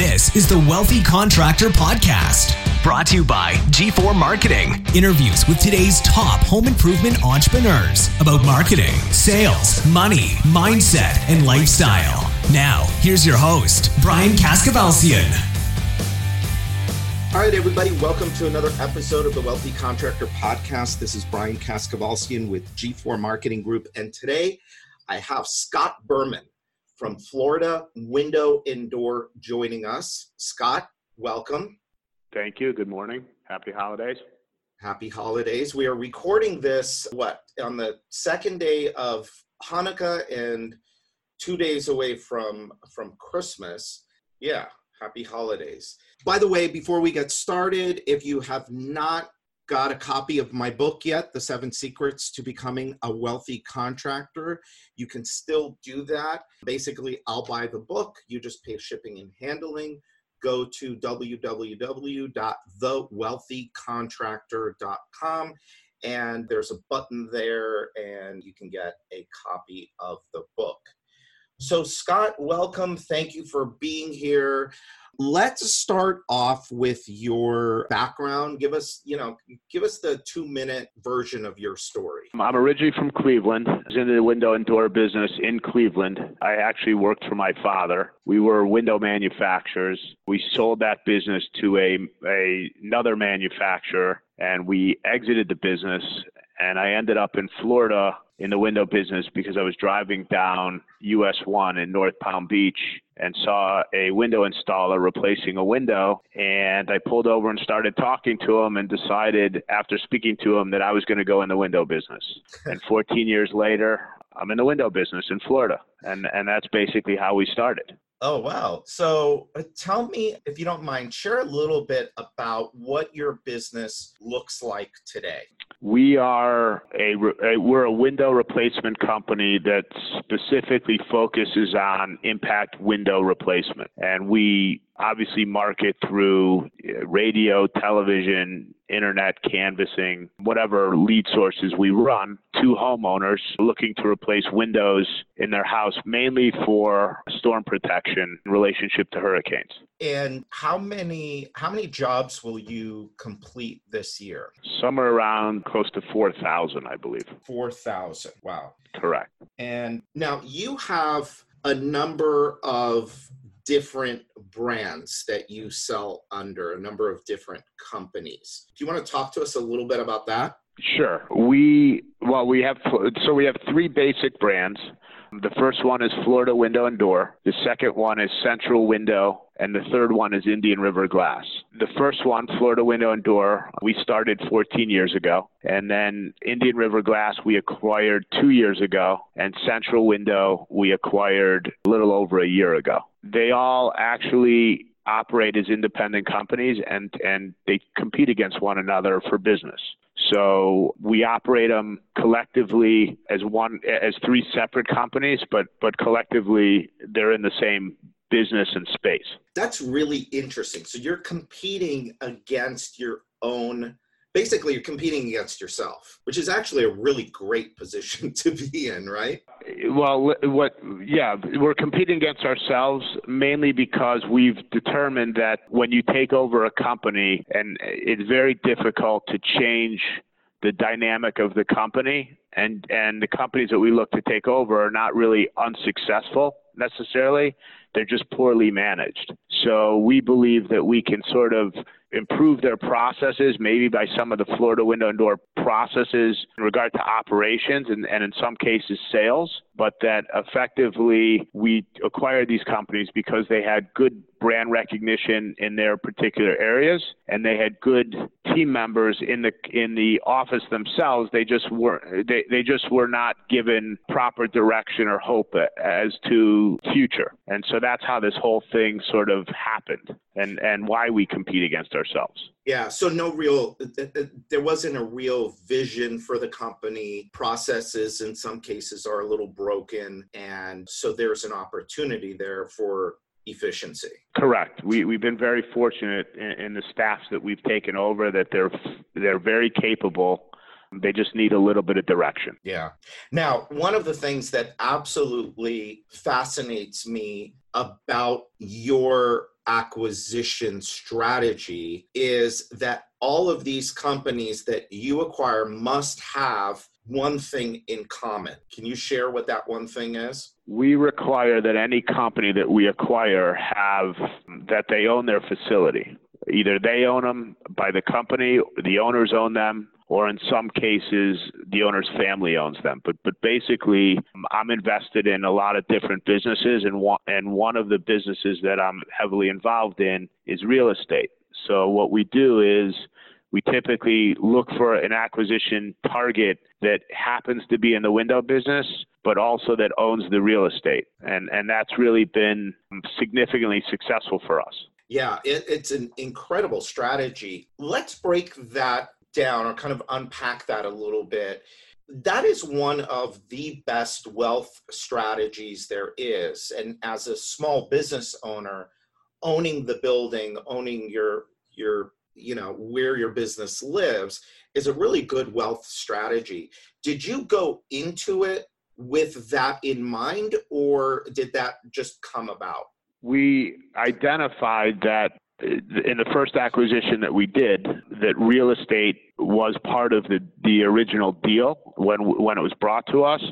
This is the Wealthy Contractor Podcast, brought to you by G4 Marketing. Interviews with today's top home improvement entrepreneurs about marketing, sales, money, mindset, and lifestyle. Now, here's your host, Brian Kaskavalian. All right, everybody, welcome to another episode of the Wealthy Contractor Podcast. This is Brian Kaskavalian with G4 Marketing Group, and today I have Scott Berman from Florida Window and Door joining us. Scott, welcome. Thank you. Good morning. Happy holidays. Happy holidays. We are recording this, what, on the second day of Hanukkah and two days away from from Christmas. Yeah, happy holidays. By the way, before we get started, if you have not got a copy of my book yet, The Seven Secrets to Becoming a Wealthy Contractor, you can still do that. Basically, I'll buy the book, you just pay shipping and handling. Go to www.thewealthycontractor.com and there's a button there, and you can get a copy of the book. So, Scott, welcome. Thank you for being here. Let's start off with your background. Give us, you know, give us the two minute version of your story. Um, I'm originally from Cleveland. I was in the window and door business in Cleveland. I actually worked for my father. We were window manufacturers. We sold that business to a, a another manufacturer and we exited the business and I ended up in Florida in the window business because I was driving down US 1 in North Palm Beach and saw a window installer replacing a window. And I pulled over and started talking to him and decided after speaking to him that I was going to go in the window business. and 14 years later, I'm in the window business in Florida. And, and that's basically how we started. Oh, wow. So uh, tell me, if you don't mind, share a little bit about what your business looks like today. We are a, a, we're a window replacement company that specifically focuses on impact window replacement, and we obviously market through uh, radio, television, internet, canvassing, whatever lead sources we run to homeowners looking to replace windows in their house, mainly for storm protection in relationship to hurricanes. And how many how many jobs will you complete this year? Somewhere around close to four thousand, I believe. Four thousand. Wow. Correct. And now you have a number of different brands that you sell under, a number of different companies. Do you want to talk to us a little bit about that? Sure. We well we have so we have three basic brands. The first one is Florida Window and Door. The second one is Central Window and the third one is Indian River Glass. The first one, Florida Window and Door, we started 14 years ago. And then Indian River Glass, we acquired two years ago. And Central Window, we acquired a little over a year ago. They all actually operate as independent companies and, and they compete against one another for business. So we operate them collectively as one as three separate companies, but but collectively they're in the same business and space. That's really interesting. So you're competing against your own basically you're competing against yourself which is actually a really great position to be in right well what yeah we're competing against ourselves mainly because we've determined that when you take over a company and it's very difficult to change the dynamic of the company and and the companies that we look to take over are not really unsuccessful necessarily they're just poorly managed. So we believe that we can sort of improve their processes, maybe by some of the Florida window and door processes in regard to operations and, and in some cases sales, but that effectively we acquired these companies because they had good brand recognition in their particular areas and they had good team members in the in the office themselves. They just were they, they just were not given proper direction or hope as to future. And so that's how this whole thing sort of happened and and why we compete against ourselves yeah so no real there wasn't a real vision for the company processes in some cases are a little broken and so there's an opportunity there for efficiency. Correct. We, we've been very fortunate in, in the staffs that we've taken over that they're they're very capable. They just need a little bit of direction. Yeah. Now, one of the things that absolutely fascinates me about your acquisition strategy is that all of these companies that you acquire must have one thing in common. Can you share what that one thing is? We require that any company that we acquire have that they own their facility. Either they own them by the company, the owners own them, or in some cases the owner's family owns them. But but basically, I'm invested in a lot of different businesses, and one and one of the businesses that I'm heavily involved in is real estate. So what we do is we typically look for an acquisition target that happens to be in the window business, but also that owns the real estate, and and that's really been significantly successful for us. Yeah, it, it's an incredible strategy. Let's break that down or kind of unpack that a little bit, that is one of the best wealth strategies there is. And as a small business owner, owning the building, owning your your you know where your business lives is a really good wealth strategy. Did you go into it with that in mind or did that just come about? We identified that in the first acquisition that we did, that real estate was part of the, the original deal when when it was brought to us,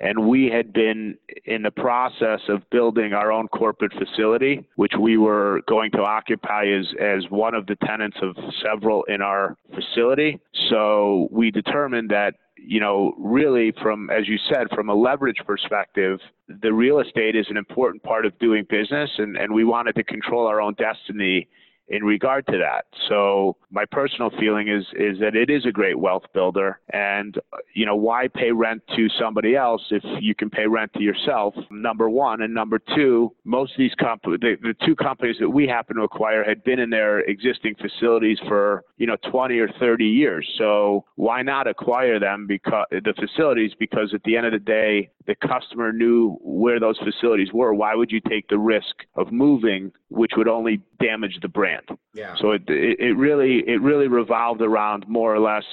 and we had been in the process of building our own corporate facility, which we were going to occupy as as one of the tenants of several in our facility. So we determined that you know, really from, as you said, from a leverage perspective, the real estate is an important part of doing business, and, and we wanted to control our own destiny in regard to that. So my personal feeling is is that it is a great wealth builder, and you know why pay rent to somebody else if you can pay rent to yourself? Number one, and number two, most of these comp the, the two companies that we happen to acquire had been in their existing facilities for you know 20 or 30 years. So why not acquire them because the facilities? Because at the end of the day, the customer knew where those facilities were. Why would you take the risk of moving, which would only damage the brand? Yeah. So it, it, it really it really revolved around more or less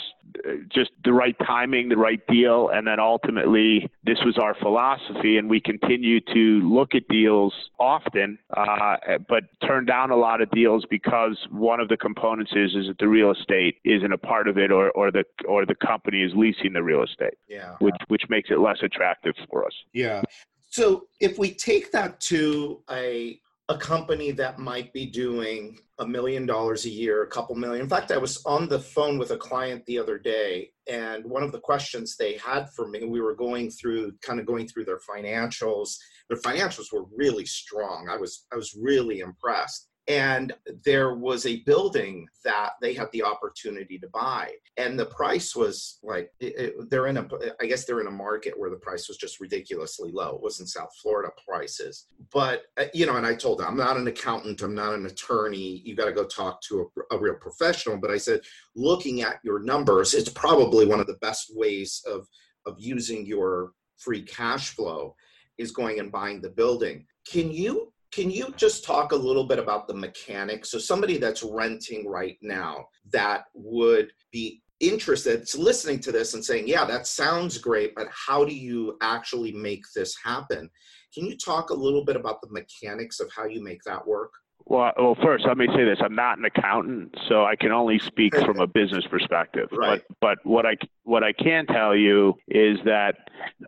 just the right timing, the right deal, and then ultimately this was our philosophy, and we continue to look at deals often, uh, but turn down a lot of deals because one of the components is is that the real estate isn't a part of it, or or the or the company is leasing the real estate, yeah, which which makes it less attractive for us. Yeah. So if we take that to a a company that might be doing a million dollars a year, a couple million. In fact, I was on the phone with a client the other day, and one of the questions they had for me, we were going through, kind of going through their financials. Their financials were really strong. I was, I was really impressed and there was a building that they had the opportunity to buy. And the price was like it, it, they're in a i guess they're in a market where the price was just ridiculously low. It wasn't south florida prices. But uh, you know and i told them i'm not an accountant. I'm not an attorney. You got to go talk to a, a real professional. But i said looking at your numbers it's probably one of the best ways of of using your free cash flow is going and buying the building. Can you can you just talk a little bit about the mechanics? So, somebody that's renting right now that would be interested, listening to this and saying, Yeah, that sounds great, but how do you actually make this happen? Can you talk a little bit about the mechanics of how you make that work? Well, well, first let me say this: I'm not an accountant, so I can only speak from a business perspective. Right. But but what I what I can tell you is that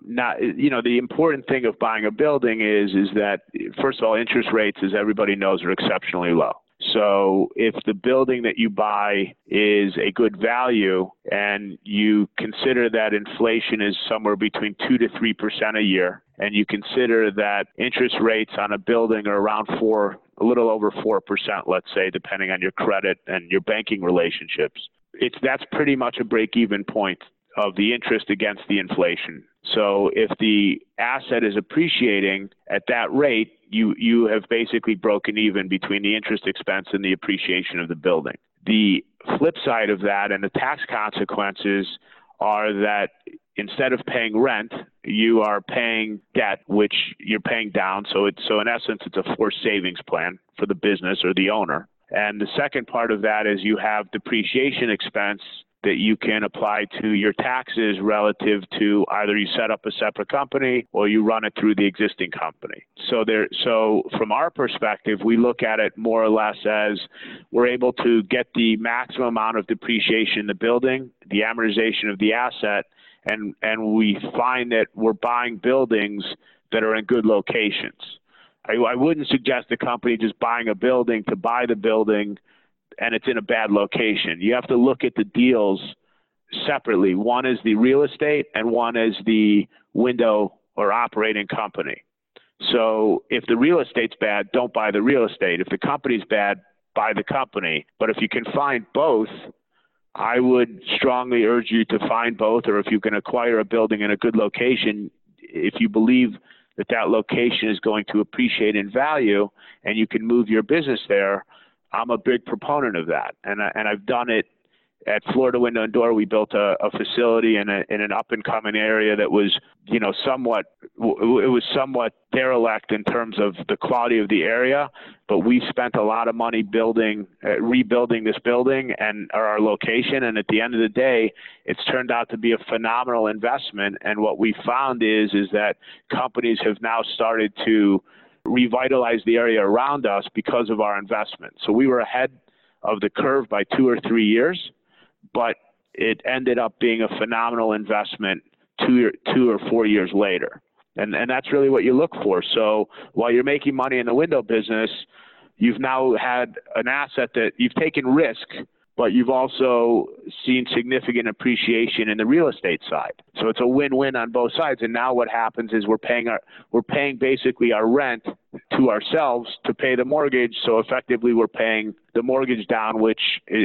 not you know the important thing of buying a building is is that first of all, interest rates, as everybody knows, are exceptionally low. So if the building that you buy is a good value and you consider that inflation is somewhere between 2 to 3% a year and you consider that interest rates on a building are around 4 a little over 4%, let's say, depending on your credit and your banking relationships. It's that's pretty much a break even point of the interest against the inflation. So if the asset is appreciating at that rate, you you have basically broken even between the interest expense and the appreciation of the building. The flip side of that and the tax consequences are that instead of paying rent, you are paying debt, which you're paying down. So it's so in essence, it's a forced savings plan for the business or the owner. And the second part of that is you have depreciation expense that you can apply to your taxes relative to either you set up a separate company or you run it through the existing company. So there so from our perspective, we look at it more or less as we're able to get the maximum amount of depreciation in the building, the amortization of the asset, and and we find that we're buying buildings that are in good locations. I, I wouldn't suggest a company just buying a building to buy the building and it's in a bad location. You have to look at the deals separately. One is the real estate and one is the window or operating company. So if the real estate's bad, don't buy the real estate. If the company's bad, buy the company. But if you can find both, I would strongly urge you to find both, or if you can acquire a building in a good location, if you believe that that location is going to appreciate in value and you can move your business there, I'm a big proponent of that. And, I, and I've done it at Florida Window and Door, we built a, a facility in, a, in an up and coming area that was, you know, somewhat it was somewhat derelict in terms of the quality of the area. But we spent a lot of money building, uh, rebuilding this building and our location. And at the end of the day, it's turned out to be a phenomenal investment. And what we found is is that companies have now started to revitalize the area around us because of our investment. So we were ahead of the curve by two or three years but it ended up being a phenomenal investment two, two or four years later. And, and that's really what you look for. So while you're making money in the window business, you've now had an asset that you've taken risk but you've also seen significant appreciation in the real estate side. So it's a win-win on both sides. And now what happens is we're paying our we're paying basically our rent to ourselves to pay the mortgage. So effectively we're paying the mortgage down, which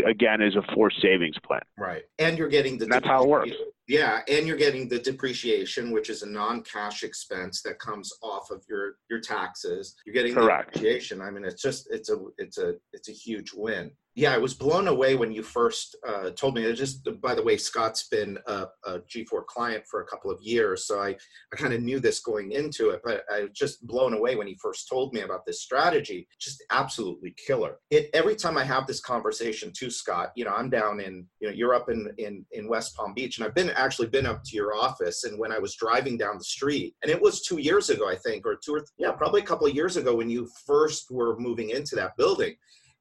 again is a forced savings plan. Right. And you're getting the that's how it works. Yeah, and you're getting the depreciation, which is a non-cash expense that comes off of your your taxes. You're getting Correct. the depreciation. I mean, it's just it's a it's a it's a huge win yeah, I was blown away when you first uh, told me. It Just by the way, Scott's been a a G4 client for a couple of years, so I, I kind of knew this going into it. But I was just blown away when he first told me about this strategy. Just absolutely killer. It every time I have this conversation too, Scott. You know, I'm down in you know you're up in in in West Palm Beach, and I've been actually been up to your office. And when I was driving down the street, and it was two years ago, I think, or two or th- yeah, probably a couple of years ago when you first were moving into that building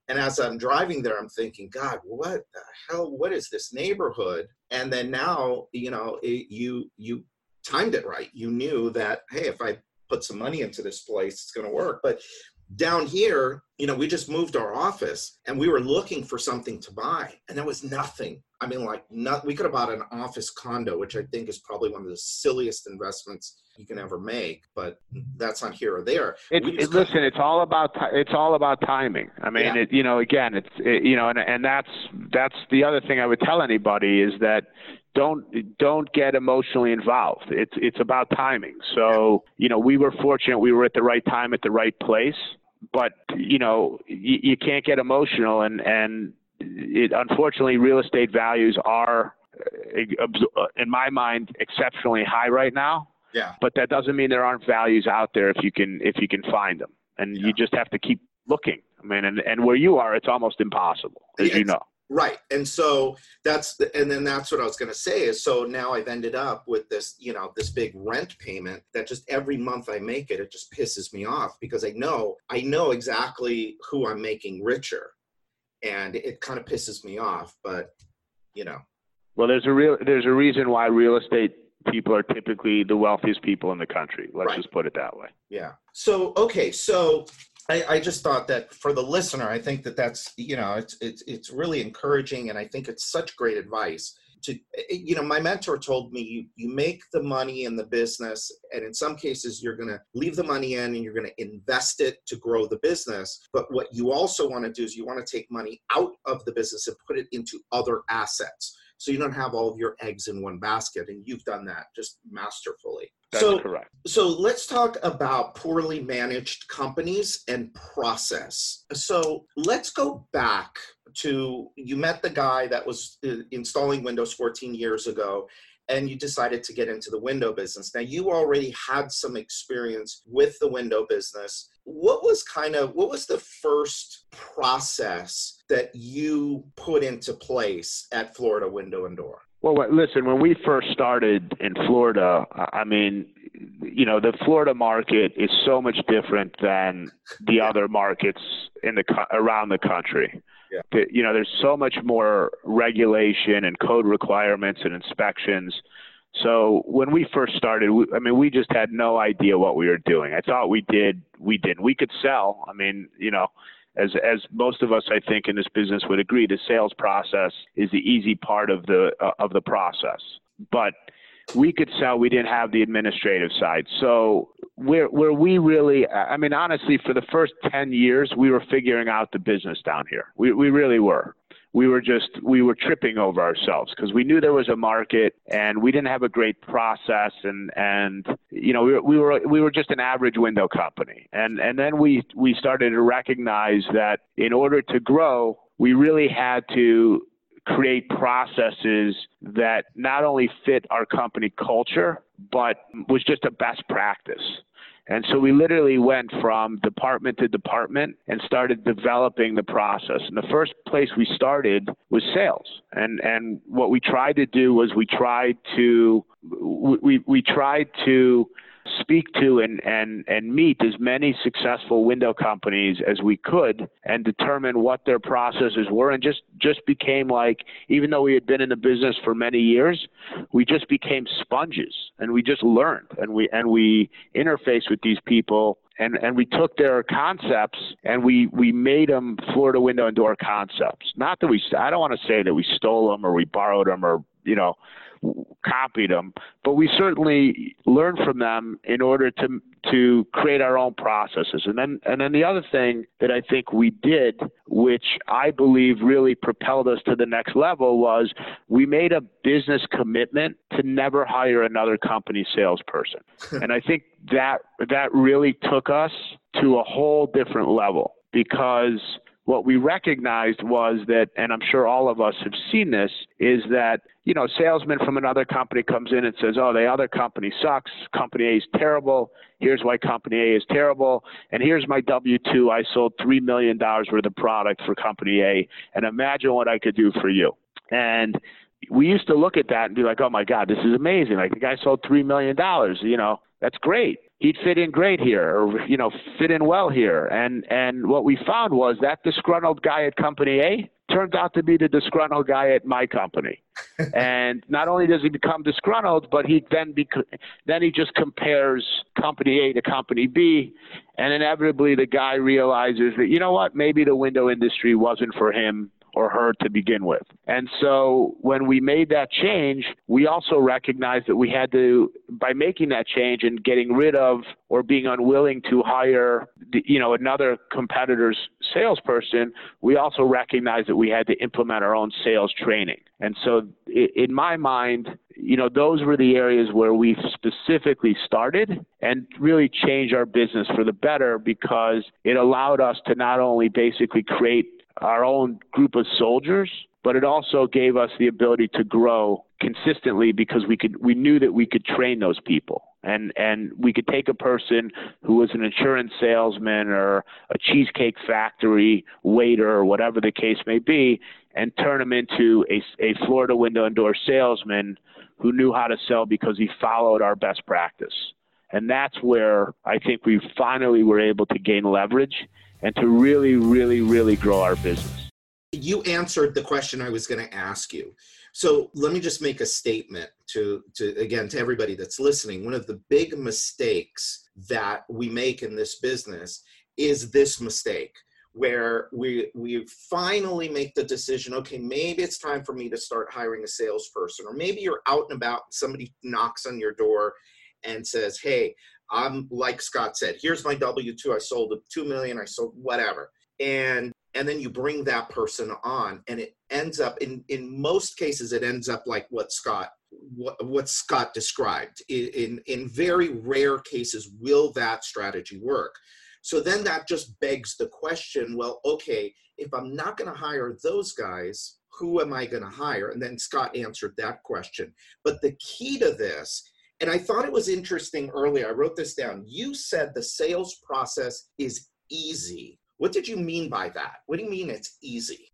and as I'm driving there, I'm thinking, God, what the hell? What is this neighborhood? And then now, you know, it, you you timed it right. You knew that, hey, if I put some money into this place, it's going to work. But down here, you know, we just moved our office and we were looking for something to buy, and there was nothing. I mean, like, not, we could have bought an office condo, which I think is probably one of the silliest investments you can ever make, but that's not here or there. It, it, listen, it's all about it's all about timing. I mean, yeah. it, you know, again, it's it, you know, and and that's that's the other thing I would tell anybody is that don't don't get emotionally involved. It's it's about timing. So you know, we were fortunate; we were at the right time at the right place. But you know, you, you can't get emotional, and and it, unfortunately, real estate values are, uh, in my mind, exceptionally high right now. Yeah. But that doesn't mean there aren't values out there if you can if you can find them, and yeah. you just have to keep looking. I mean, and and where you are, it's almost impossible, as you know. Right. And so that's the, and then that's what I was going to say is so now I've ended up with this, you know, this big rent payment that just every month I make it, it just pisses me off because I know, I know exactly who I'm making richer and it kind of pisses me off, but you know. Well, there's a real, there's a reason why real estate people are typically the wealthiest people in the country. Let's right. just put it that way. Yeah. So, okay. So I, I, just thought that for the listener, I think that that's you know it's it's it's really encouraging, and I think it's such great advice. To eh, you know, my mentor told me you you make the money in the business, and in some cases you're going to leave the money in and you're going to invest it to grow the business. But what you also want to do is you want to take money out of the business and put it into other assets so you don't have all of your eggs in one basket and you've done that just masterfully that's so, correct. So let's talk about poorly managed companies and process. So let's go back to you met the guy that was uh, installing Windows 14 years ago and you decided to get into the window business. Now, you already had some experience with the window business. What was kind of what was the first process that you put into place at Florida Window and Door? Well, listen, when we first started in Florida, I mean, you know, the Florida market is so much different than the other markets in the around the country. Yeah. You know, there's so much more regulation and code requirements and inspections. So when we first started, we, I mean, we just had no idea what we were doing. I thought we did, we didn't. We could sell. I mean, you know, as as most of us I think in this business would agree, the sales process is the easy part of the uh, of the process. But we could sell. We didn't have the administrative side. So where where we really, I mean, honestly, for the first ten years, we were figuring out the business down here. We we really were. We were just we were tripping over ourselves because we knew there was a market and we didn't have a great process and and you know we were, we were we were just an average window company and and then we we started to recognize that in order to grow we really had to create processes that not only fit our company culture, but was just a best practice. And so we literally went from department to department and started developing the process. And the first place we started was sales. And and what we tried to do was we tried to we we tried to speak to and, and, and meet as many successful window companies as we could and determine what their processes were and just, just became like, even though we had been in the business for many years, we just became sponges and we just learned and we, and we interfaced with these people and and we took their concepts and we we made them Florida window and door concepts. Not that we I don't want to say that we stole them or we borrowed them or you know copied them, but we certainly learned from them in order to to create our own processes. And then and then the other thing that I think we did, which I believe really propelled us to the next level, was we made a business commitment to never hire another company salesperson. and I think that that really took us to a whole different level because what we recognized was that, and I'm sure all of us have seen this, is that, you know, salesman from another company comes in and says, oh, the other company sucks. Company A is terrible. Here's why company A is terrible. And here's my W 2. I sold $3 million worth of product for company A. And imagine what I could do for you. And we used to look at that and be like, oh my God, this is amazing. Like the guy sold $3 million. You know, that's great he'd fit in great here or you know fit in well here. And and what we found was that disgruntled guy at company a turned out to be the disgruntled guy at my company. And not only does he become disgruntled but he then bec- then he just compares company a to company b and inevitably the guy realizes that you know what maybe the window industry wasn't for him or her to begin with. And so when we made that change, we also recognized that we had to, by making that change and getting rid of or being unwilling to hire, you know, another competitor's salesperson, we also recognized that we had to implement our own sales training. And so in my mind, you know, those were the areas where we specifically started and really changed our business for the better because it allowed us to not only basically create our own group of soldiers, but it also gave us the ability to grow consistently because we could we knew that we could train those people and and we could take a person who was an insurance salesman or a cheesecake factory waiter or whatever the case may be and turn him into a, a Florida window and door salesman who knew how to sell because he followed our best practice. And that's where I think we finally were able to gain leverage and to really, really, really grow our business. You answered the question I was going to ask you. So let me just make a statement to, to again to everybody that's listening. One of the big mistakes that we make in this business is this mistake where we we finally make the decision okay maybe it's time for me to start hiring a salesperson or maybe you're out and about somebody knocks on your door and says hey I'm like Scott said, here's my W two. I sold a two million. I sold whatever, and and then you bring that person on, and it ends up in in most cases it ends up like what Scott what, what Scott described. In, in in very rare cases, will that strategy work? So then that just begs the question. Well, okay, if I'm not going to hire those guys, who am I going to hire? And then Scott answered that question. But the key to this, and I thought it was interesting earlier, I wrote this down. You said the sales process is easy. What did you mean by that? What do you mean it's easy?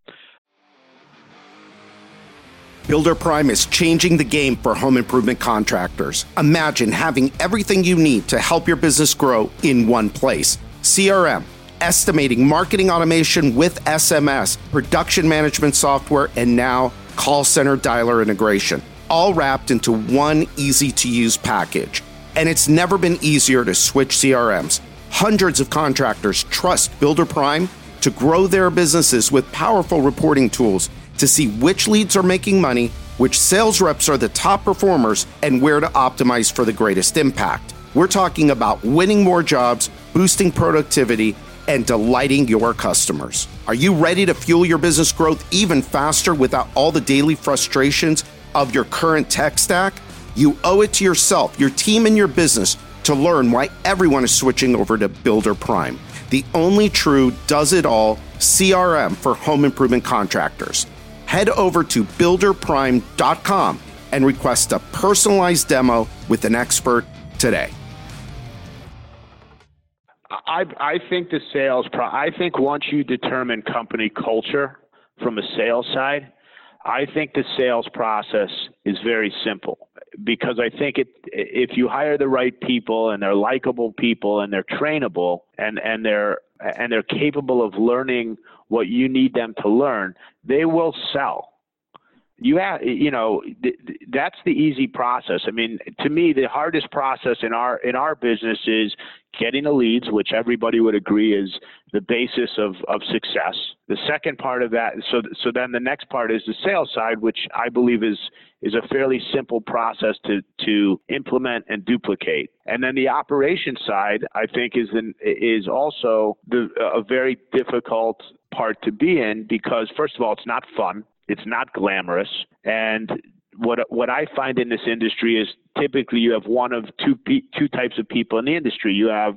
Builder Prime is changing the game for home improvement contractors. Imagine having everything you need to help your business grow in one place CRM, estimating, marketing automation with SMS, production management software, and now call center dialer integration, all wrapped into one easy to use package. And it's never been easier to switch CRMs. Hundreds of contractors trust Builder Prime to grow their businesses with powerful reporting tools to see which leads are making money, which sales reps are the top performers, and where to optimize for the greatest impact. We're talking about winning more jobs, boosting productivity, and delighting your customers. Are you ready to fuel your business growth even faster without all the daily frustrations of your current tech stack? You owe it to yourself, your team, and your business to learn why everyone is switching over to Builder Prime, the only true does it all CRM for home improvement contractors head over to builderprime.com and request a personalized demo with an expert today. I, I think the sales pro- I think once you determine company culture from a sales side, I think the sales process is very simple because I think it, if you hire the right people and they're likable people and they're trainable and, and they're and they're capable of learning what you need them to learn, they will sell. You have, you know, th- that's the easy process. I mean, to me, the hardest process in our in our business is getting the leads, which everybody would agree is the basis of, of success. The second part of that, so so then the next part is the sales side, which I believe is is a fairly simple process to to implement and duplicate. And then the operation side, I think, is an, is also the, a very difficult part to be in because first of all, it's not fun, it's not glamorous, and what what I find in this industry is typically you have one of two two types of people in the industry. You have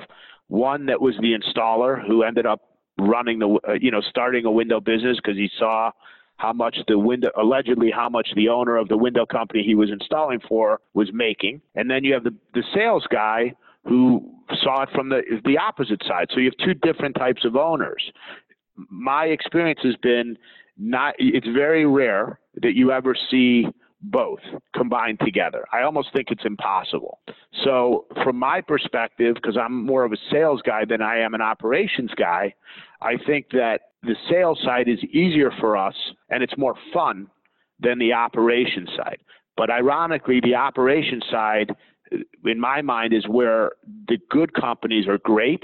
one that was the installer who ended up running the uh, you know starting a window business because he saw how much the window allegedly how much the owner of the window company he was installing for was making. And then you have the the sales guy who saw it from the the opposite side. So you have two different types of owners. My experience has been not it's very rare that you ever see both combined together. I almost think it's impossible. So, from my perspective, because I'm more of a sales guy than I am an operations guy, I think that the sales side is easier for us and it's more fun than the operations side. But ironically, the operations side, in my mind, is where the good companies are great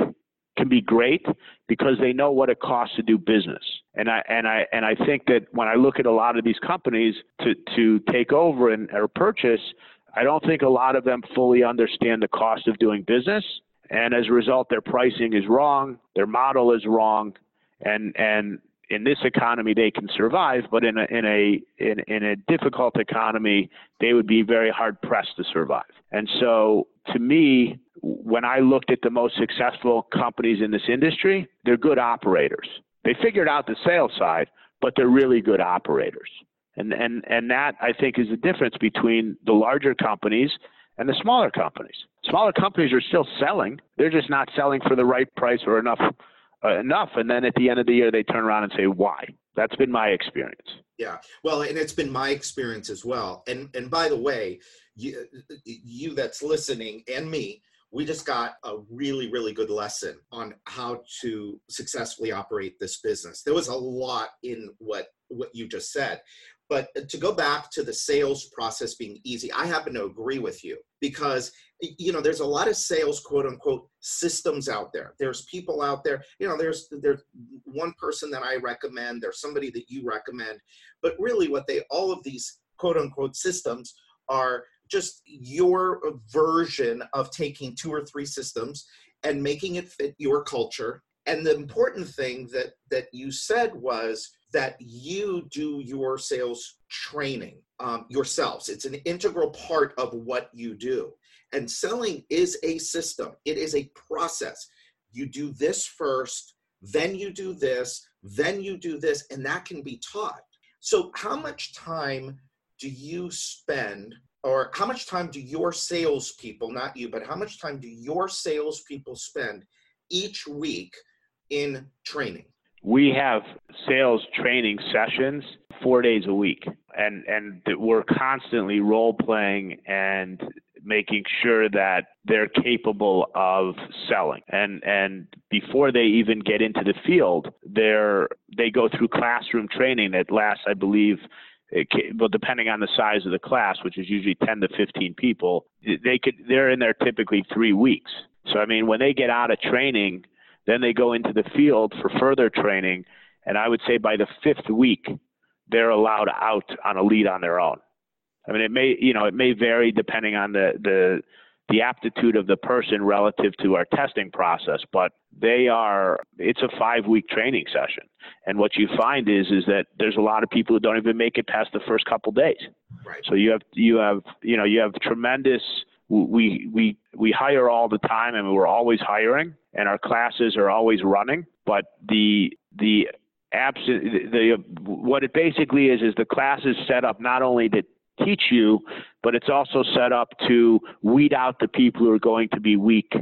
can be great because they know what it costs to do business. And I and I and I think that when I look at a lot of these companies to to take over and or purchase, I don't think a lot of them fully understand the cost of doing business. And as a result, their pricing is wrong, their model is wrong, and and in this economy they can survive, but in a in a in, in a difficult economy they would be very hard pressed to survive. And so to me, when I looked at the most successful companies in this industry, they're good operators. They figured out the sales side, but they're really good operators. And and and that I think is the difference between the larger companies and the smaller companies. Smaller companies are still selling. They're just not selling for the right price or enough uh, enough and then at the end of the year they turn around and say why. That's been my experience. Yeah. Well, and it's been my experience as well. And and by the way, you, you that's listening and me, we just got a really, really good lesson on how to successfully operate this business. There was a lot in what what you just said. But to go back to the sales process being easy, I happen to agree with you because you know there's a lot of sales quote unquote systems out there. There's people out there, you know, there's there's one person that I recommend, there's somebody that you recommend, but really what they all of these quote unquote systems are just your version of taking two or three systems and making it fit your culture. And the important thing that that you said was that you do your sales training um, yourselves. It's an integral part of what you do. And selling is a system. It is a process. You do this first then you do this then you do this and that can be taught. So, how much time do you spend, or how much time do your salespeople, not you, but how much time do your salespeople spend each week in training? We have sales training sessions four days a week, and and we're constantly role playing and making sure that they're capable of selling. And and before they even get into the field, they're they go through classroom training that lasts, I believe, well, depending on the size of the class, which is usually 10 to 15 people, they could they're in there typically three weeks. So I mean, when they get out of training, then they go into the field for further training, and I would say by the fifth week, they're allowed out on a lead on their own. I mean, it may you know it may vary depending on the the the aptitude of the person relative to our testing process, but they are it's a five week training session. And what you find is is that there's a lot of people who don't even make it past the first couple days. Right. So you have you have you know you have tremendous we we we hire all the time and we're always hiring and our classes are always running but the the absent the what it basically is is the class is set up not only to teach you, but it's also set up to weed out the people who are going to be weak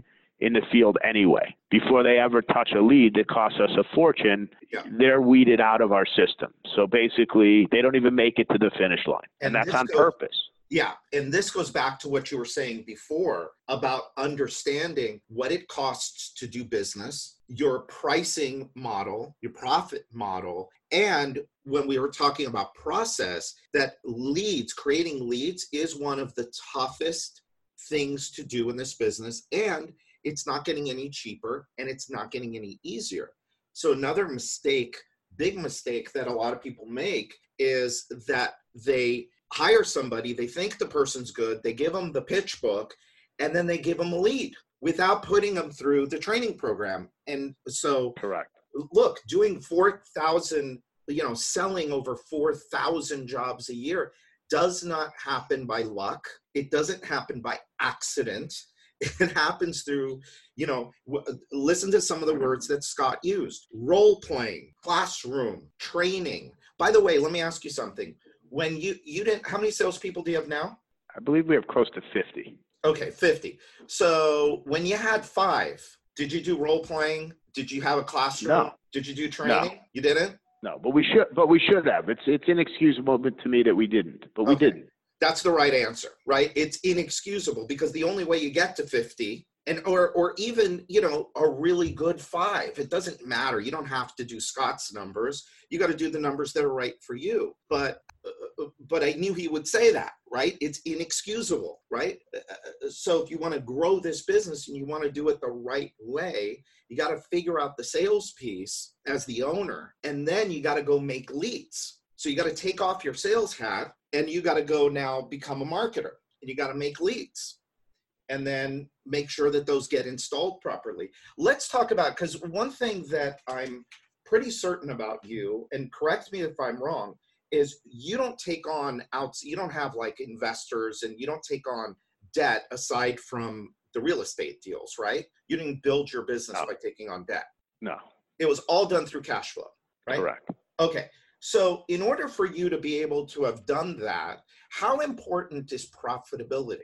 in the field anyway. Before they ever touch a lead that costs us a fortune, yeah. they're weeded out of our system. So basically, they don't even make it to the finish line. And, and that's on goes, purpose. Yeah. And this goes back to what you were saying before about understanding what it costs to do business, your pricing model, your profit model, and when we were talking about process, that leads, creating leads is one of the toughest things to do in this business. And it's not getting any cheaper and it's not getting any easier. So, another mistake, big mistake that a lot of people make is that they hire somebody, they think the person's good, they give them the pitch book, and then they give them a lead without putting them through the training program. And so, correct. Look, doing 4,000 you know, selling over 4,000 jobs a year does not happen by luck. It doesn't happen by accident. It happens through, you know, w- listen to some of the words that Scott used role playing, classroom, training. By the way, let me ask you something. When you, you didn't, how many salespeople do you have now? I believe we have close to 50. Okay, 50. So when you had five, did you do role playing? Did you have a classroom? No. Did you do training? No. You didn't? No, but we should. But we should have. It's it's inexcusable to me that we didn't. But we okay. didn't. That's the right answer, right? It's inexcusable because the only way you get to fifty, and or or even you know a really good five, it doesn't matter. You don't have to do Scott's numbers. You got to do the numbers that are right for you. But Uh, uh, but I knew he would say that, right? It's inexcusable, right? Uh, uh so if you want to grow this business and you want to do it the right way, you got to figure out the sales piece as the owner, and then you got to go make leads. So you got to take off your sales hat and you got to go now become a marketer and you got to make leads and then make sure that those get installed properly. Let's talk about because one thing that I'm pretty certain about you, and correct me if I'm wrong, is you don't take on outs you don't have like investors and you don't take on debt aside from the real estate deals, right? You didn't build your business no. by taking on debt. No. It was all done through cash flow, right? Correct. Okay. So, in order for you to be able to have done that, how important is profitability?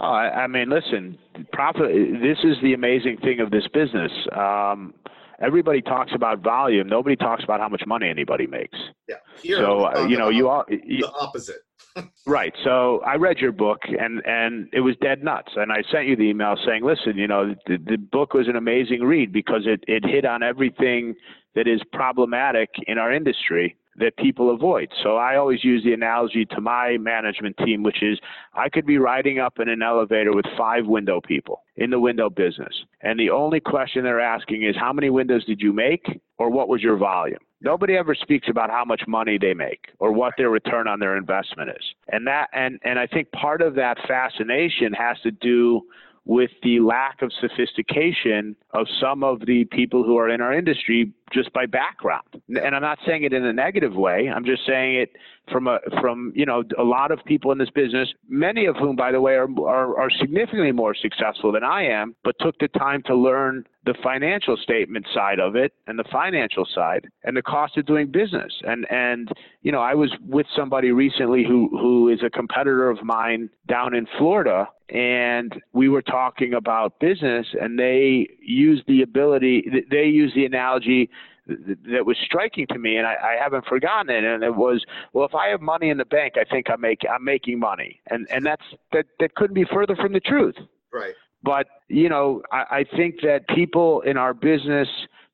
Oh, I, I mean, listen, profit. This is the amazing thing of this business. Um, everybody talks about volume. Nobody talks about how much money anybody makes. Yeah. Here, so uh, you know, you all you, the opposite. right. So I read your book, and and it was dead nuts. And I sent you the email saying, listen, you know, the, the book was an amazing read because it it hit on everything that is problematic in our industry that people avoid. So I always use the analogy to my management team, which is I could be riding up in an elevator with five window people in the window business. And the only question they're asking is how many windows did you make or what was your volume? Nobody ever speaks about how much money they make or what their return on their investment is. And that and and I think part of that fascination has to do with the lack of sophistication of some of the people who are in our industry just by background. And I'm not saying it in a negative way. I'm just saying it from a from you know a lot of people in this business, many of whom, by the way, are, are, are significantly more successful than I am, but took the time to learn the financial statement side of it and the financial side and the cost of doing business. And and you know, I was with somebody recently who who is a competitor of mine down in Florida and we were talking about business and they used the ability they used the analogy that was striking to me, and I, I haven't forgotten it. And it was, well, if I have money in the bank, I think I'm making I'm making money, and and that's that that couldn't be further from the truth. Right. But you know, I, I think that people in our business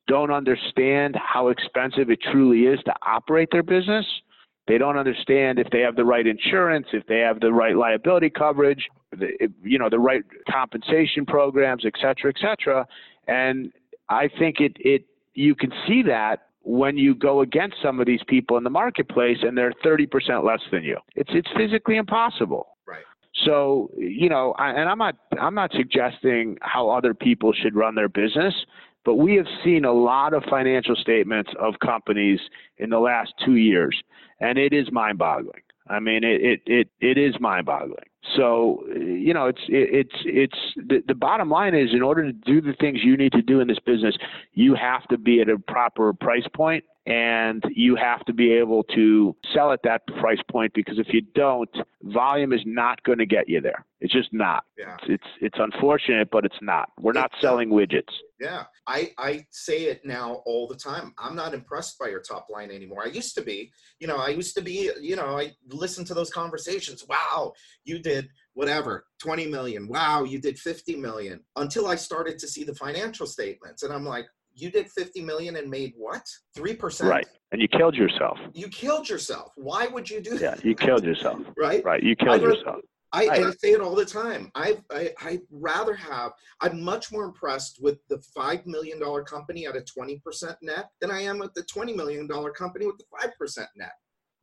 don't understand how expensive it truly is to operate their business. They don't understand if they have the right insurance, if they have the right liability coverage, the, you know, the right compensation programs, et cetera, et cetera. And I think it it you can see that when you go against some of these people in the marketplace and they're 30% less than you. It's it's physically impossible. Right. So, you know, I, and I'm not I'm not suggesting how other people should run their business, but we have seen a lot of financial statements of companies in the last 2 years and it is mind-boggling. I mean, it it it, it is mind-boggling. So you know, it's it's it's the, the bottom line is in order to do the things you need to do in this business, you have to be at a proper price point and you have to be able to sell at that price point because if you don't, volume is not going to get you there. It's just not. Yeah. It's, it's it's unfortunate, but it's not. We're not uh, selling widgets. Yeah, I I say it now all the time. I'm not impressed by your top line anymore. I used to be. You know, I used to be. You know, I listened to those conversations. Wow, you did whatever 20 million. Wow, you did 50 million. Until I started to see the financial statements, and I'm like, you did 50 million and made what? 3%? Right. And you killed yourself. You killed yourself. Why would you do Yeah, that? Yeah, you killed yourself. right? Right. You killed I yourself. I, Right. I say it all the time. I, I I'd rather have. I'm much more impressed with the five million dollar company at a twenty percent net than I am with the twenty million dollar company with the five percent net.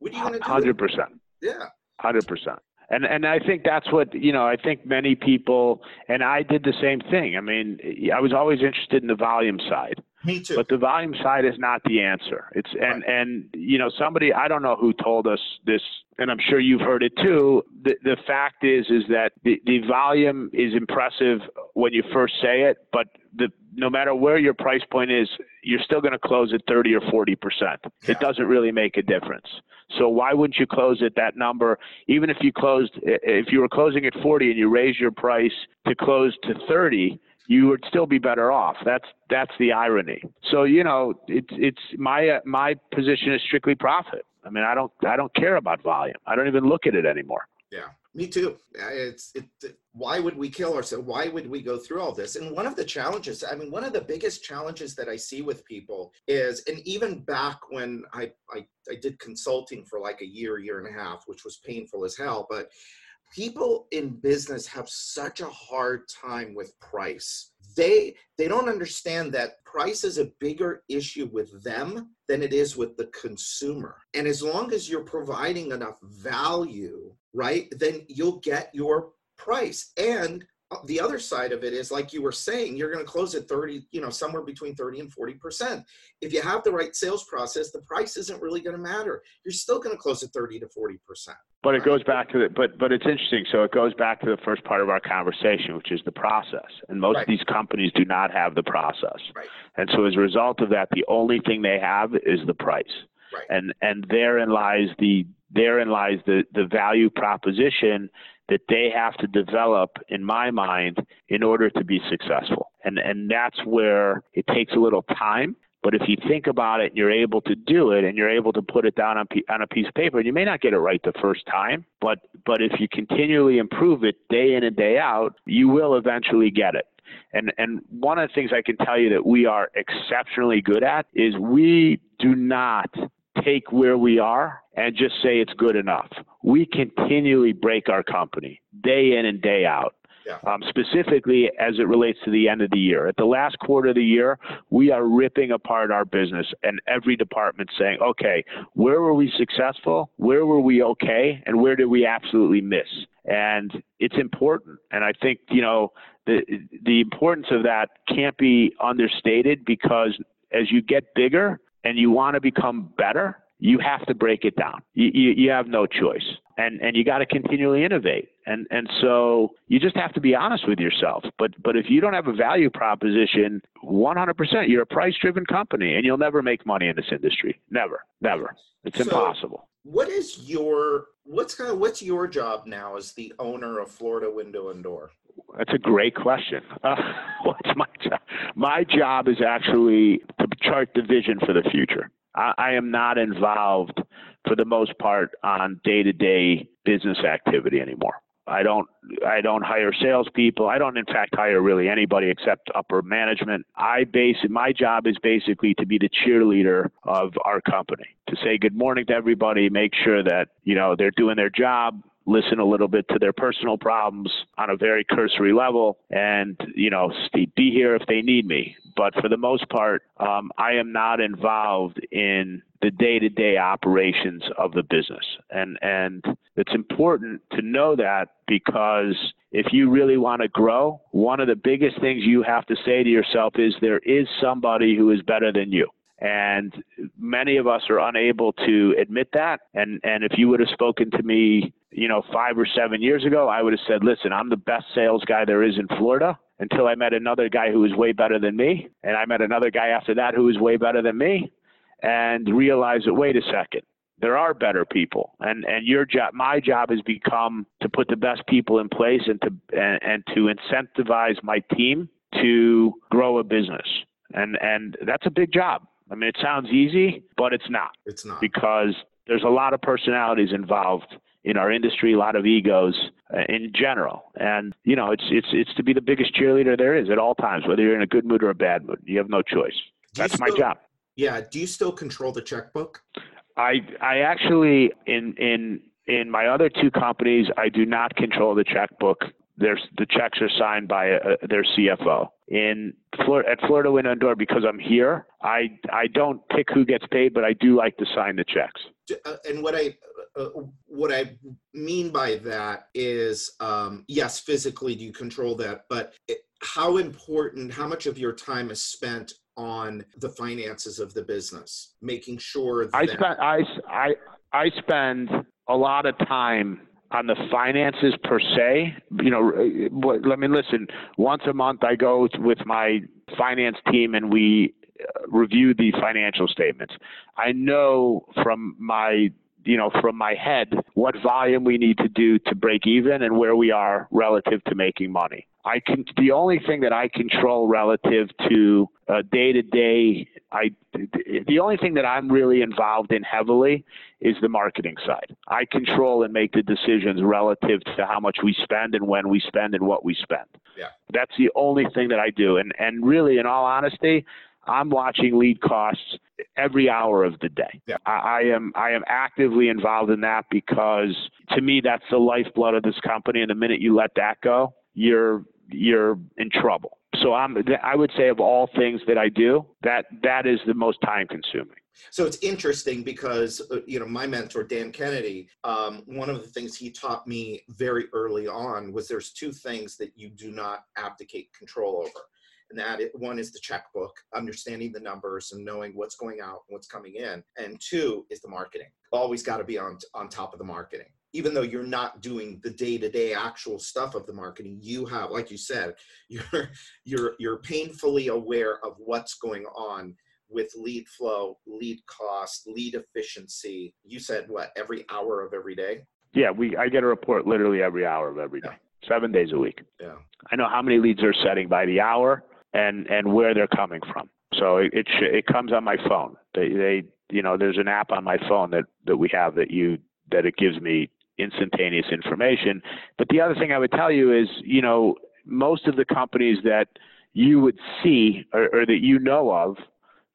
What are you going to do? Hundred percent. Yeah, Hundred percent. And and I think that's what you know. I think many people and I did the same thing. I mean, I was always interested in the volume side, me too. but the volume side is not the answer. It's and and you know somebody I don't know who told us this, and I'm sure you've heard it too. The the fact is is that the the volume is impressive when you first say it, but the no matter where your price point is, you're still going to close at 30 or 40 percent. Yeah. It doesn't really make a difference. So why wouldn't you close at that number? Even if you closed, if you were closing at 40 and you raise your price to close to 30, you would still be better off. That's that's the irony. So you know, it's it's my uh, my position is strictly profit. I mean, I don't I don't care about volume. I don't even look at it anymore. Yeah, me too. It's it. Why would we kill ourselves? Why would we go through all this? And one of the challenges, I mean, one of the biggest challenges that I see with people is, and even back when I I, I did consulting for like a year, year and a half, which was painful as hell, but people in business have such a hard time with price. They they don't understand that price is a bigger issue with them than it is with the consumer. And as long as you're providing enough value right then you'll get your price. And Uh, the other side of it is like you were saying you're going to close at 30 you know somewhere between 30 and 40 percent if you have the right sales process the price isn't really going to matter you're still going to close at 30 to 40 percent But it goes back to the but but it's interesting. So it goes back to the first part of our conversation, which is the process. And most Right. of these companies do not have the process. Right. And so as a result of that, the only thing they have is the price. Right. And and therein lies the therein lies the the value proposition that they have to develop in my mind in order to be successful. And and that's where it takes a little time. But if you think about it, and you're able to do it, and you're able to put it down on, on a piece of paper. You may not get it right the first time, but but if you continually improve it day in and day out, you will eventually get it. And and one of the things I can tell you that we are exceptionally good at is we do not take where we are and just say it's good enough. We continually break our company day in and day out. Yeah. Um, specifically as it relates to the end of the year. At the last quarter of the year, we are ripping apart our business and every department saying, okay, where were we successful? Where were we okay? And where did we absolutely miss? And it's important. And I think, you know, the, the importance of that can't be understated because as you get bigger and you want to become better, you have to break it down. You, you, you have no choice. And, and you got to continually innovate. And, and so you just have to be honest with yourself. But, but if you don't have a value proposition, 100%, you're a price driven company and you'll never make money in this industry. Never, never. It's So- impossible. What is your what's kind of what's your job now as the owner of Florida Window and Door? That's a great question. Uh, what's my job? My job is actually to chart the vision for the future. I, I am not involved, for the most part, on day-to-day business activity anymore. I don't. I don't hire salespeople. I don't, in fact, hire really anybody except upper management. I base my job is basically to be the cheerleader of our company, to say good morning to everybody, make sure that you know they're doing their job, listen a little bit to their personal problems on a very cursory level and you know be here if they need me. But for the most part um, i am not involved in the day-to-day operations of the business. And and it's important to know that because if you really want to grow one of the biggest things you have to say to yourself is there is somebody who is better than you and many of us are unable to admit that. And and if you would have spoken to me you know 5 or 7 years ago I would have said listen I'm the best sales guy there is in Florida until I met another guy who was way better than me. And I met another guy after that who was way better than me and realized that wait a second there are better people. And and your job my job has become to put the best people in place and to and, and to incentivize my team to grow a business. And and that's a big job I mean, it sounds easy, but it's not It's not. because there's a lot of personalities involved in our industry, a lot of egos uh, in general, and you know, it's it's it's to be the biggest cheerleader there is at all times, whether you're in a good mood or a bad mood. You have no choice. Do That's my job. Yeah. Do you still control the checkbook? I I actually in in in my other two companies, I do not control the checkbook. There's the checks are signed by uh their CFO. In at Florida Window and Door, because I'm here, I I don't pick who gets paid, but I do like to sign the checks. Uh, And what I uh, what I mean by that is, um, yes, physically do you control that, but it, how important, how much of your time is spent on the finances of the business, making sure that I spend I I I spend a lot of time on the finances per se. You know, let me listen. Once a month, I go with my finance team and we uh, review the financial statements. I know from my you know from my head what volume we need to do to break even and where we are relative to making money. I can the only thing that I control relative to day to day I the only thing that I'm really involved in heavily is the marketing side. I control and make the decisions relative to how much we spend and when we spend and what we spend. Yeah. That's the only thing that I do. And and really in all honesty, I'm watching lead costs every hour of the day. Yeah. I, I am I am actively involved in that because to me that's the lifeblood of this company and the minute you let that go, you're you're in trouble. So I'm I would say of all things that I do, that that is the most time consuming. So it's interesting because uh, you know my mentor Dan Kennedy. Um, one of the things he taught me very early on was there's two things that you do not abdicate control over, and that it, one is the checkbook, understanding the numbers and knowing what's going out and what's coming in, and two is the marketing. Always got to be on on top of the marketing. Even though you're not doing the day-to-day actual stuff of the marketing, you have, like you said, you're you're you're painfully aware of what's going on with lead flow, lead cost, lead efficiency. You said what every hour of every day? Yeah, we I get a report literally every hour of every day, seven days a week. Yeah. I know how many leads they're setting by the hour and and where they're coming from. So it it, it comes on my phone. They they you know there's an app on my phone that that we have that you that it gives me instantaneous information. But the other thing I would tell you is you know most of the companies that you would see or, or that you know of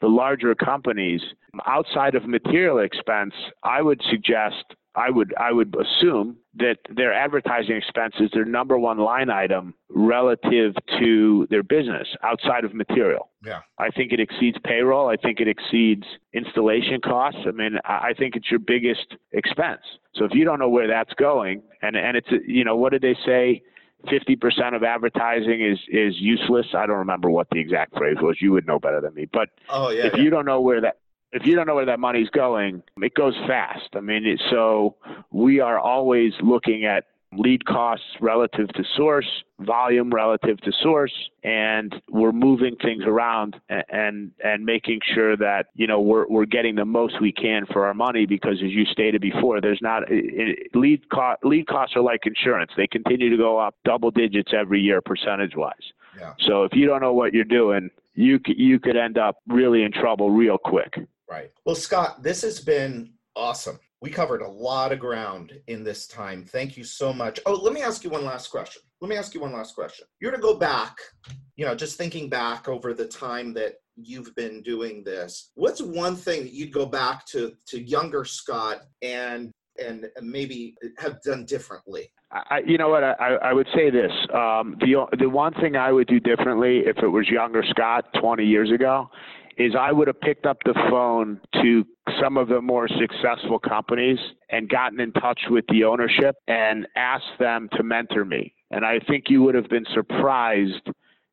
the larger companies outside of material expense, I would suggest I would I would assume that their advertising expense is their number one line item relative to their business outside of material. Yeah. I think it exceeds payroll. I think it exceeds installation costs. I mean, I think it's your biggest expense. So if you don't know where that's going, and and it's you know what did they say? 50% of advertising is is useless. I don't remember what the exact phrase was. You would know better than me. But oh, yeah, if yeah. you don't know where that if you don't know where that money's going, it goes fast. I mean, it, so we are always looking at lead costs relative to source, volume relative to source, and we're moving things around and and, and making sure that you know we're we're getting the most we can for our money because as you stated before, there's not it, lead cost lead costs are like insurance; they continue to go up double digits every year percentage wise. Yeah. So if you don't know what you're doing, you you could end up really in trouble real quick. Right. Well, Scott, this has been awesome. We covered a lot of ground in this time. Thank you so much. Oh, let me ask you one last question. Let me ask you one last question. You're to go back, you know, just thinking back over the time that you've been doing this. What's one thing that you'd go back to to younger Scott and and maybe have done differently? I, you know what? I, I would say this. Um, the the one thing I would do differently if it was younger Scott 20 years ago is I would have picked up the phone to some of the more successful companies and gotten in touch with the ownership and asked them to mentor me. And I think you would have been surprised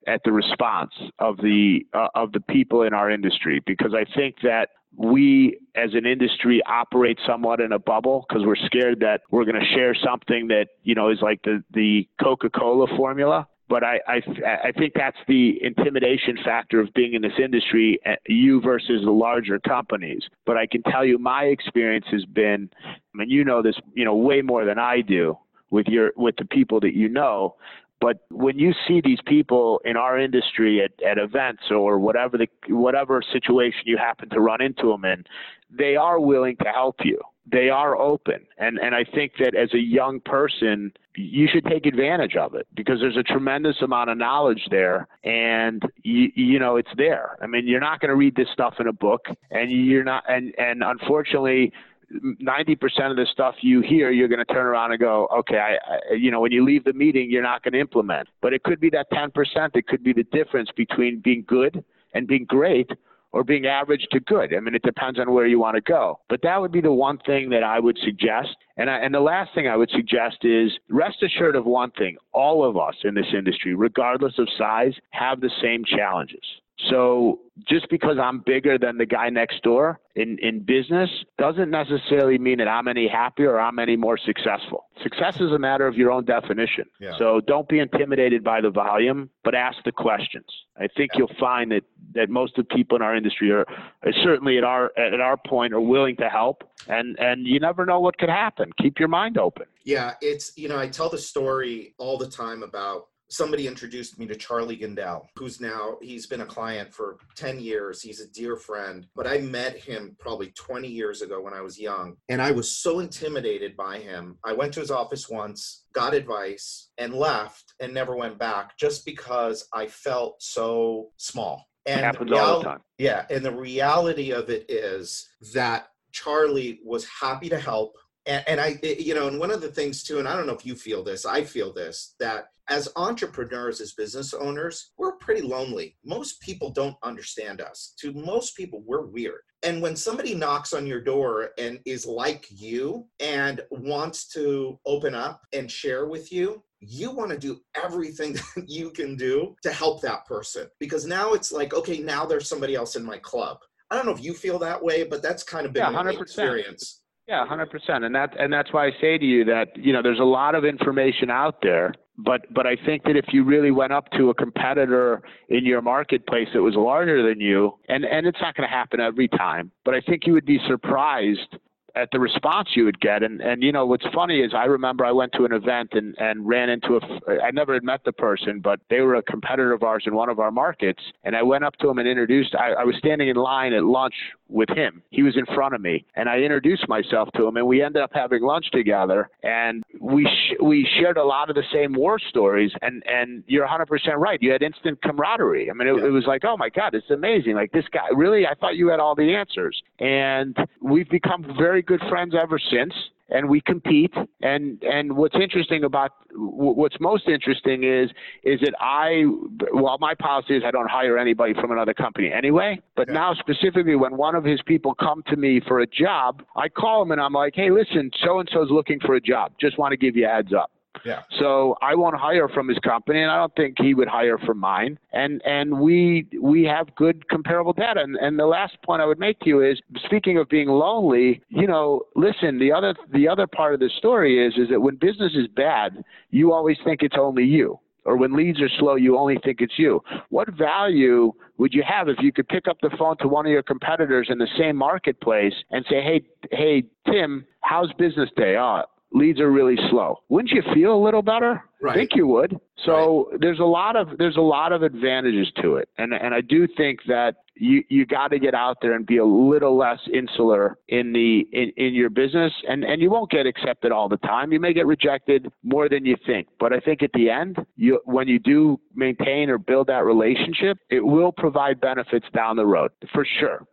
at the response of the uh, of the people in our industry because I think that we as an industry operate somewhat in a bubble because we're scared that we're going to share something that you know is like the the Coca-Cola formula but I, I, I think that's the intimidation factor of being in this industry, uh, you versus the larger companies. But I can tell you, my experience has been, I mean, you know this, you know, way more than I do with your with the people that you know. But when you see these people in our industry at, at events or whatever the whatever situation you happen to run into them in, they are willing to help you they are open. And and I think that as a young person you should take advantage of it because there's a tremendous amount of knowledge there and you, you know it's there. I mean you're not going to read this stuff in a book and you're not and and unfortunately 90% of the stuff you hear you're going to turn around and go okay I, I you know when you leave the meeting you're not going to implement. But it could be that 10% it could be the difference between being good and being great or being average to good. I mean, it depends on where you want to go. But that would be the one thing that I would suggest. And, I, and the last thing I would suggest is rest assured of one thing all of us in this industry, regardless of size, have the same challenges. So just because I'm bigger than the guy next door in, in business doesn't necessarily mean that I'm any happier or I'm any more successful. Success is a matter of your own definition. Yeah. So don't be intimidated by the volume, but ask the questions. I think Yeah. you'll find that, that most of the people in our industry are, are certainly at our at our point are willing to help and, and you never know what could happen. Keep your mind open. Yeah, it's you know I tell the story all the time about somebody introduced me to Charlie Gandell, who's now he's been a client for 10 years. He's a dear friend, but I met him probably 20 years ago when I was young, and I was so intimidated by him. I went to his office once, got advice, and left and never went back just because I felt so small. And happens all the time. Yeah, and the reality of it is that Charlie was happy to help. And, and I, it- you know, and one of the things too, and I don't know if you feel this, I feel this, that as entrepreneurs, as business owners, we're pretty lonely. Most people don't understand us. To most people, we're weird. And when somebody knocks on your door and is like you and wants to open up and share with you, you want to do everything that you can do to help that person because now it's like, okay, now there's somebody else in my club. I don't know if you feel that way, but that's kind of been Yeah, my 100%. experience. Yeah, hundred percent, and that and that's why I say to you that you know there's a lot of information out there, but but I think that if you really went up to a competitor in your marketplace that was larger than you, and and it's not going to happen every time, but I think you would be surprised at the response you would get. And and you know what's funny is I remember I went to an event and and ran into a I never had met the person, but they were a competitor of ours in one of our markets, and I went up to him and introduced. I, I was standing in line at lunch with him. He was in front of me, and I introduced myself to him, and we ended up having lunch together, and we sh- we shared a lot of the same war stories. And and you're 100% right. You had instant camaraderie. I mean, it, Yeah. it was like, oh my God, it's amazing. Like this guy, really? I thought you had all the answers, and we've become very good friends ever since. And we compete. And and what's interesting about what's most interesting is is that I well my policy is I don't hire anybody from another company anyway. But now specifically when one of his people come to me for a job, I call him and I'm like, hey, listen, so and so's looking for a job. Just want to give you a heads up. Yeah. So I won't hire from his company, and I don't think he would hire from mine. And and we we have good comparable data. And, and the last point I would make to you is, speaking of being lonely, you know, listen. The other the other part of the story is is that when business is bad, you always think it's only you. Or when leads are slow, you only think it's you. What value would you have if you could pick up the phone to one of your competitors in the same marketplace and say, "Hey, hey, Tim, how's business day?" Oh, leads are really slow. Wouldn't you feel a little better? Right. I think you would. So Right. there's a lot of there's a lot of advantages to it, and and I do think that you you got to get out there and be a little less insular in the in, in your business, and and you won't get accepted all the time. You may get rejected more than you think, but I think at the end, you when you do maintain or build that relationship, it will provide benefits down the road for sure.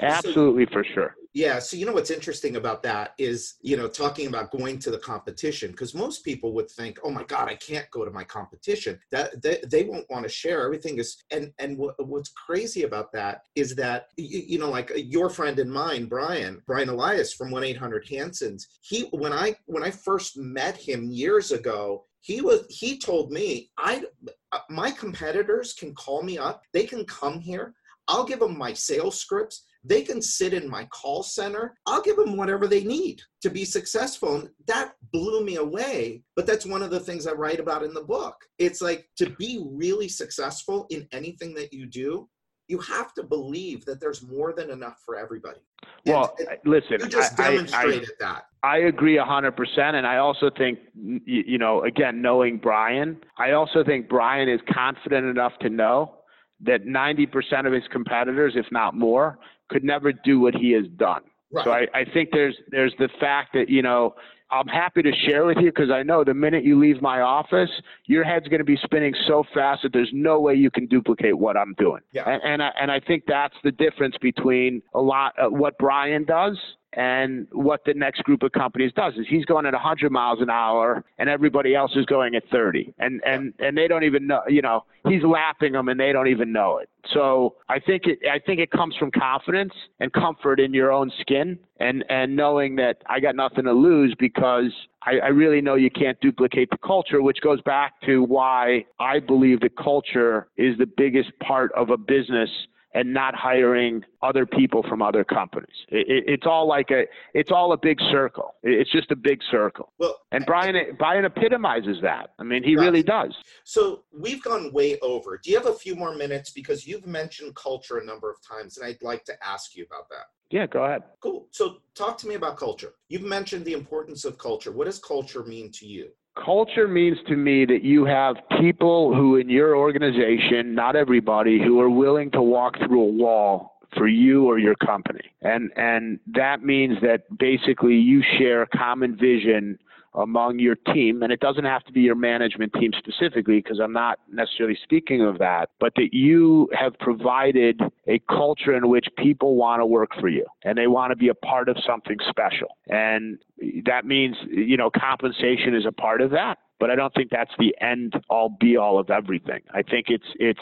Absolutely for sure. Yeah. So you know what's interesting about that is, you know, talking about going to the competition, because most people would think, oh my God, I can't go to my competition. That they, they won't want to share. Everything is and and what, what's crazy about that is that you, you know, like uh, your friend and mine, Brian, Brian Elias from 1-800 Hanson's, he when I when I first met him years ago, he was he told me I uh, my competitors can call me up, they can come here. I'll give them my sales scripts. They can sit in my call center. I'll give them whatever they need to be successful. And that blew me away. But that's one of the things I write about in the book. It's like to be really successful in anything that you do, you have to believe that there's more than enough for everybody. Well, and listen, you just I- I- I- demonstrated that. I agree 100%. And I also think, you know, again, knowing Brian, I also think Brian is confident enough to know that 90% of his competitors, if not more, could never do what he has done. Right. So I, I think there's there's the fact that you know I'm happy to share with you because I know the minute you leave my office, your head's going to be spinning so fast that there's no way you can duplicate what I'm doing. Yeah. And and I, and I think that's the difference between a lot uh, what Brian does and what the next group of companies does is he's going at 100 miles an hour and everybody else is going at 30 and and and they don't even know you know he's lapping them and they don't even know it. So i think it i think it comes from confidence and comfort in your own skin and and knowing that i got nothing to lose because I, I really know you can't duplicate the culture, which goes back to why I believe the culture is the biggest part of a business and not hiring other people from other companies. It, it, it's all like a, it's all a big circle. It- It's just a big circle. Well, And Brian, Brian epitomizes that. I mean, he Right. really does. So we've gone way over. Do you have a few more minutes? Because you've mentioned culture a number of times, and I'd like to ask you about that. Yeah, go ahead. Cool. So talk to me about culture. You've mentioned the importance of culture. What does culture mean to you? Culture means to me that you have people who in your organization, not everybody, who are willing to walk through a wall for you or your company. And and that means that basically you share a common vision among your team and it doesn't have to be your management team specifically because I'm not necessarily speaking of that, but that you have provided a culture in which people want to work for you and they want to be a part of something special. And that means, you know, compensation is a part of that. But I don't think that's the end all be all of everything. I think it's it's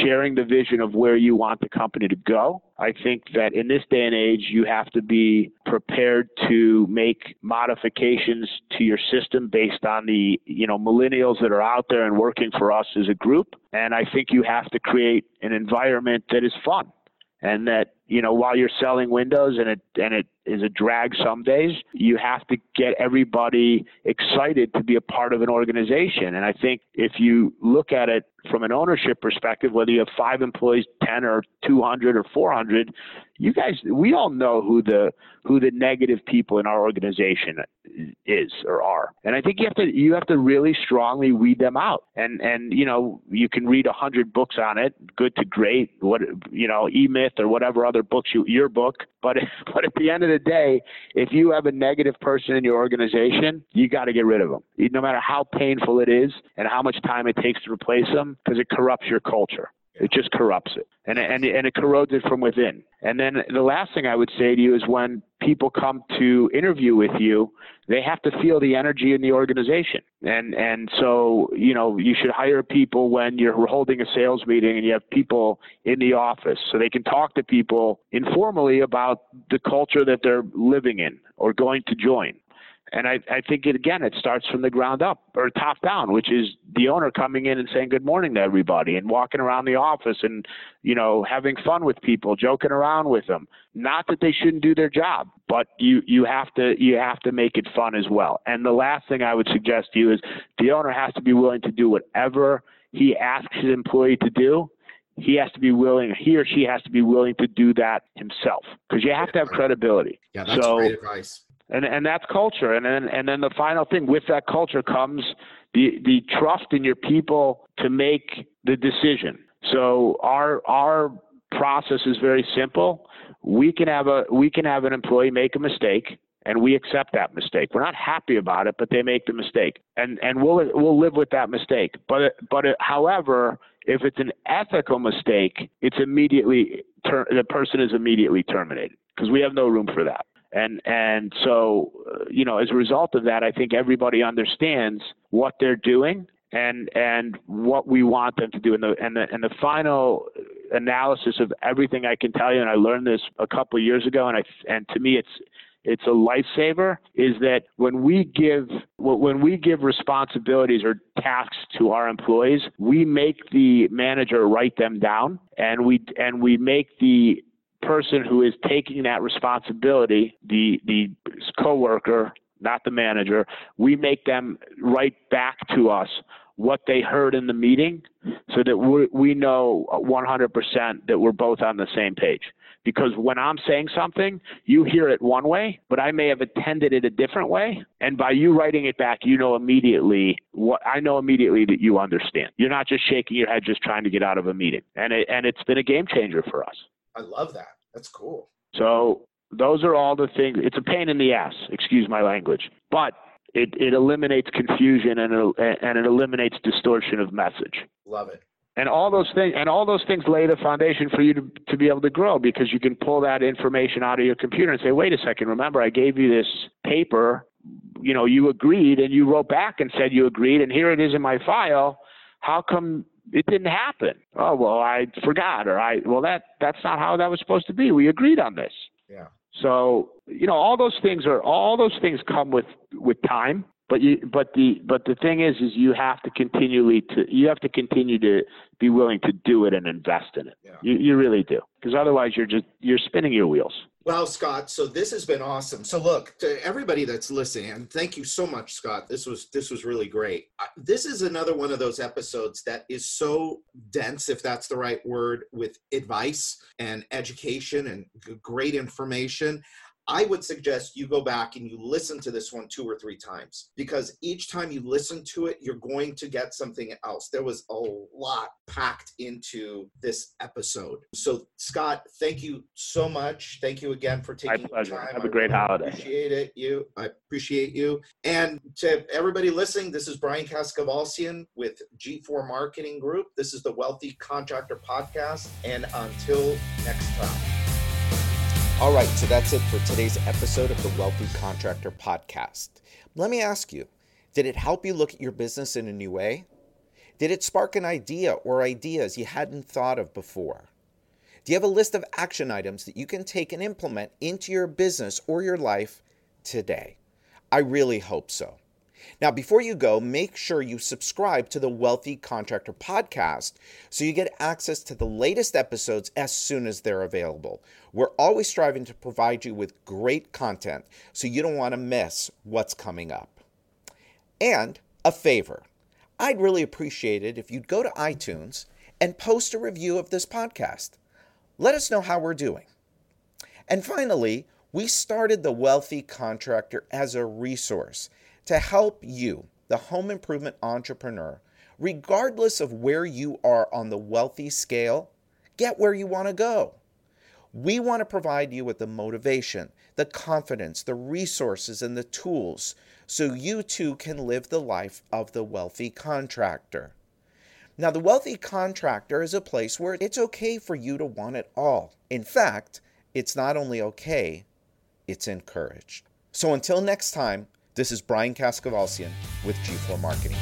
sharing the vision of where you want the company to go. I think that in this day and age you have to be prepared to make modifications to your system based on the, you know, millennials that are out there and working for us as a group. And I think you have to create an environment that is fun and that you know while you're selling windows and it and it is a drag some days. You have to get everybody excited to be a part of an organization. And i think if you look at it from an ownership perspective whether you have 5 employees 10 or 200 or 400 you guys we all know who the who the negative people in our organization is or are. And i think you have to you have to really strongly weed them out. And and you know you can read a hundred books on it good to great what you know e-myth or whatever other books you your book. But but at the end of the day if you have a negative person in your organization you got to get rid of them no matter how painful it is and how much time it takes to replace them because it corrupts your culture It just corrupts it, and and and it corrodes it from within. And then the last thing I would say to you is when people come to interview with you, they have to feel the energy in the organization. And and so you know you should hire people when you're holding a sales meeting and you have people in the office so they can talk to people informally about the culture that they're living in or going to join. And I, I think it again, it starts from the ground up or top down, which is the owner coming in and saying good morning to everybody and walking around the office and, you know, having fun with people, joking around with them. Not that they shouldn't do their job, but you, you have to you have to make it fun as well. And the last thing I would suggest to you is the owner has to be willing to do whatever he asks his employee to do he has to be willing, he or she has to be willing to do that himself because you have to have credibility. Yeah, that's so, great advice and and that's culture. And then and then the final thing with that culture comes the the trust in your people to make the decision. So our our process is very simple. We can have a we can have an employee make a mistake and we accept that mistake. We're not happy about it, but they make the mistake, and and we'll we'll live with that mistake. But but however, if it's an ethical mistake, it's immediately ter- the person is immediately terminated because we have no room for that. And and so you know, as a result of that, I think everybody understands what they're doing and and what we want them to do. And the and the and the final analysis of everything I can tell you, and I learned this a couple of years ago, and I and to me, it's it's a lifesaver is that when we give when we give responsibilities or tasks to our employees we make the manager write them down and we and we make the person who is taking that responsibility, the the coworker, not the manager, we make them write back to us what they heard in the meeting so that we, we know 100% that we're both on the same page. Because when I'm saying something, you hear it one way, but I may have attended it a different way. And by you writing it back, you know immediately what I know immediately that you understand. You're not just shaking your head, just trying to get out of a meeting. And it, and it's been a game changer for us. I love that. That's cool. So those are all the things. It's a pain in the ass, excuse my language, but it, it eliminates confusion and it, and it eliminates distortion of message. Love it. And all those things and all those things lay the foundation for you to, to be able to grow because you can pull that information out of your computer and say, wait a second, remember I gave you this paper, you know, you agreed and you wrote back and said you agreed and here it is in my file. How come it didn't happen. Oh well, I forgot, or I well that that's not how that was supposed to be. We agreed on this. Yeah. So you know, all those things are all those things come with with time. But you, but the, but the thing is, is you have to continually to, you have to continue to be willing to do it and invest in it. Yeah. You, you really do, because otherwise you're just you're spinning your wheels. Well, Scott, so this has been awesome. So look, to everybody that's listening, and thank you so much, Scott. This was this was really great. This is another one of those episodes that is so dense, if that's the right word, with advice and education and great information. I would suggest you go back and you listen to this one two or three times because each time you listen to it, you're going to get something else. There was a lot packed into this episode. So, Scott, thank you so much. Thank you again for taking My pleasure. time. Have a great really holiday. Appreciate it. You, I appreciate you. And to everybody listening, this is Brian Kaskavalciyan with G4 Marketing Group. This is the Wealthy Contractor Podcast. And until next time. All right, so that's it for today's episode of the Wealthy Contractor Podcast. Let me ask you did it help you look at your business in a new way? Did it spark an idea or ideas you hadn't thought of before? Do you have a list of action items that you can take and implement into your business or your life today? I really hope so. Now, before you go, make sure you subscribe to the Wealthy Contractor Podcast so you get access to the latest episodes as soon as they're available. We're always striving to provide you with great content so you don't want to miss what's coming up. And a favor I'd really appreciate it if you'd go to iTunes and post a review of this podcast. Let us know how we're doing. And finally, we started the Wealthy Contractor as a resource to help you, the home improvement entrepreneur, regardless of where you are on the wealthy scale, get where you want to go. We want to provide you with the motivation, the confidence, the resources, and the tools so you too can live the life of the wealthy contractor. Now, the wealthy contractor is a place where it's okay for you to want it all. In fact, it's not only okay, it's encouraged. So until next time, this is Brian Kaskavalciyan with G4 Marketing.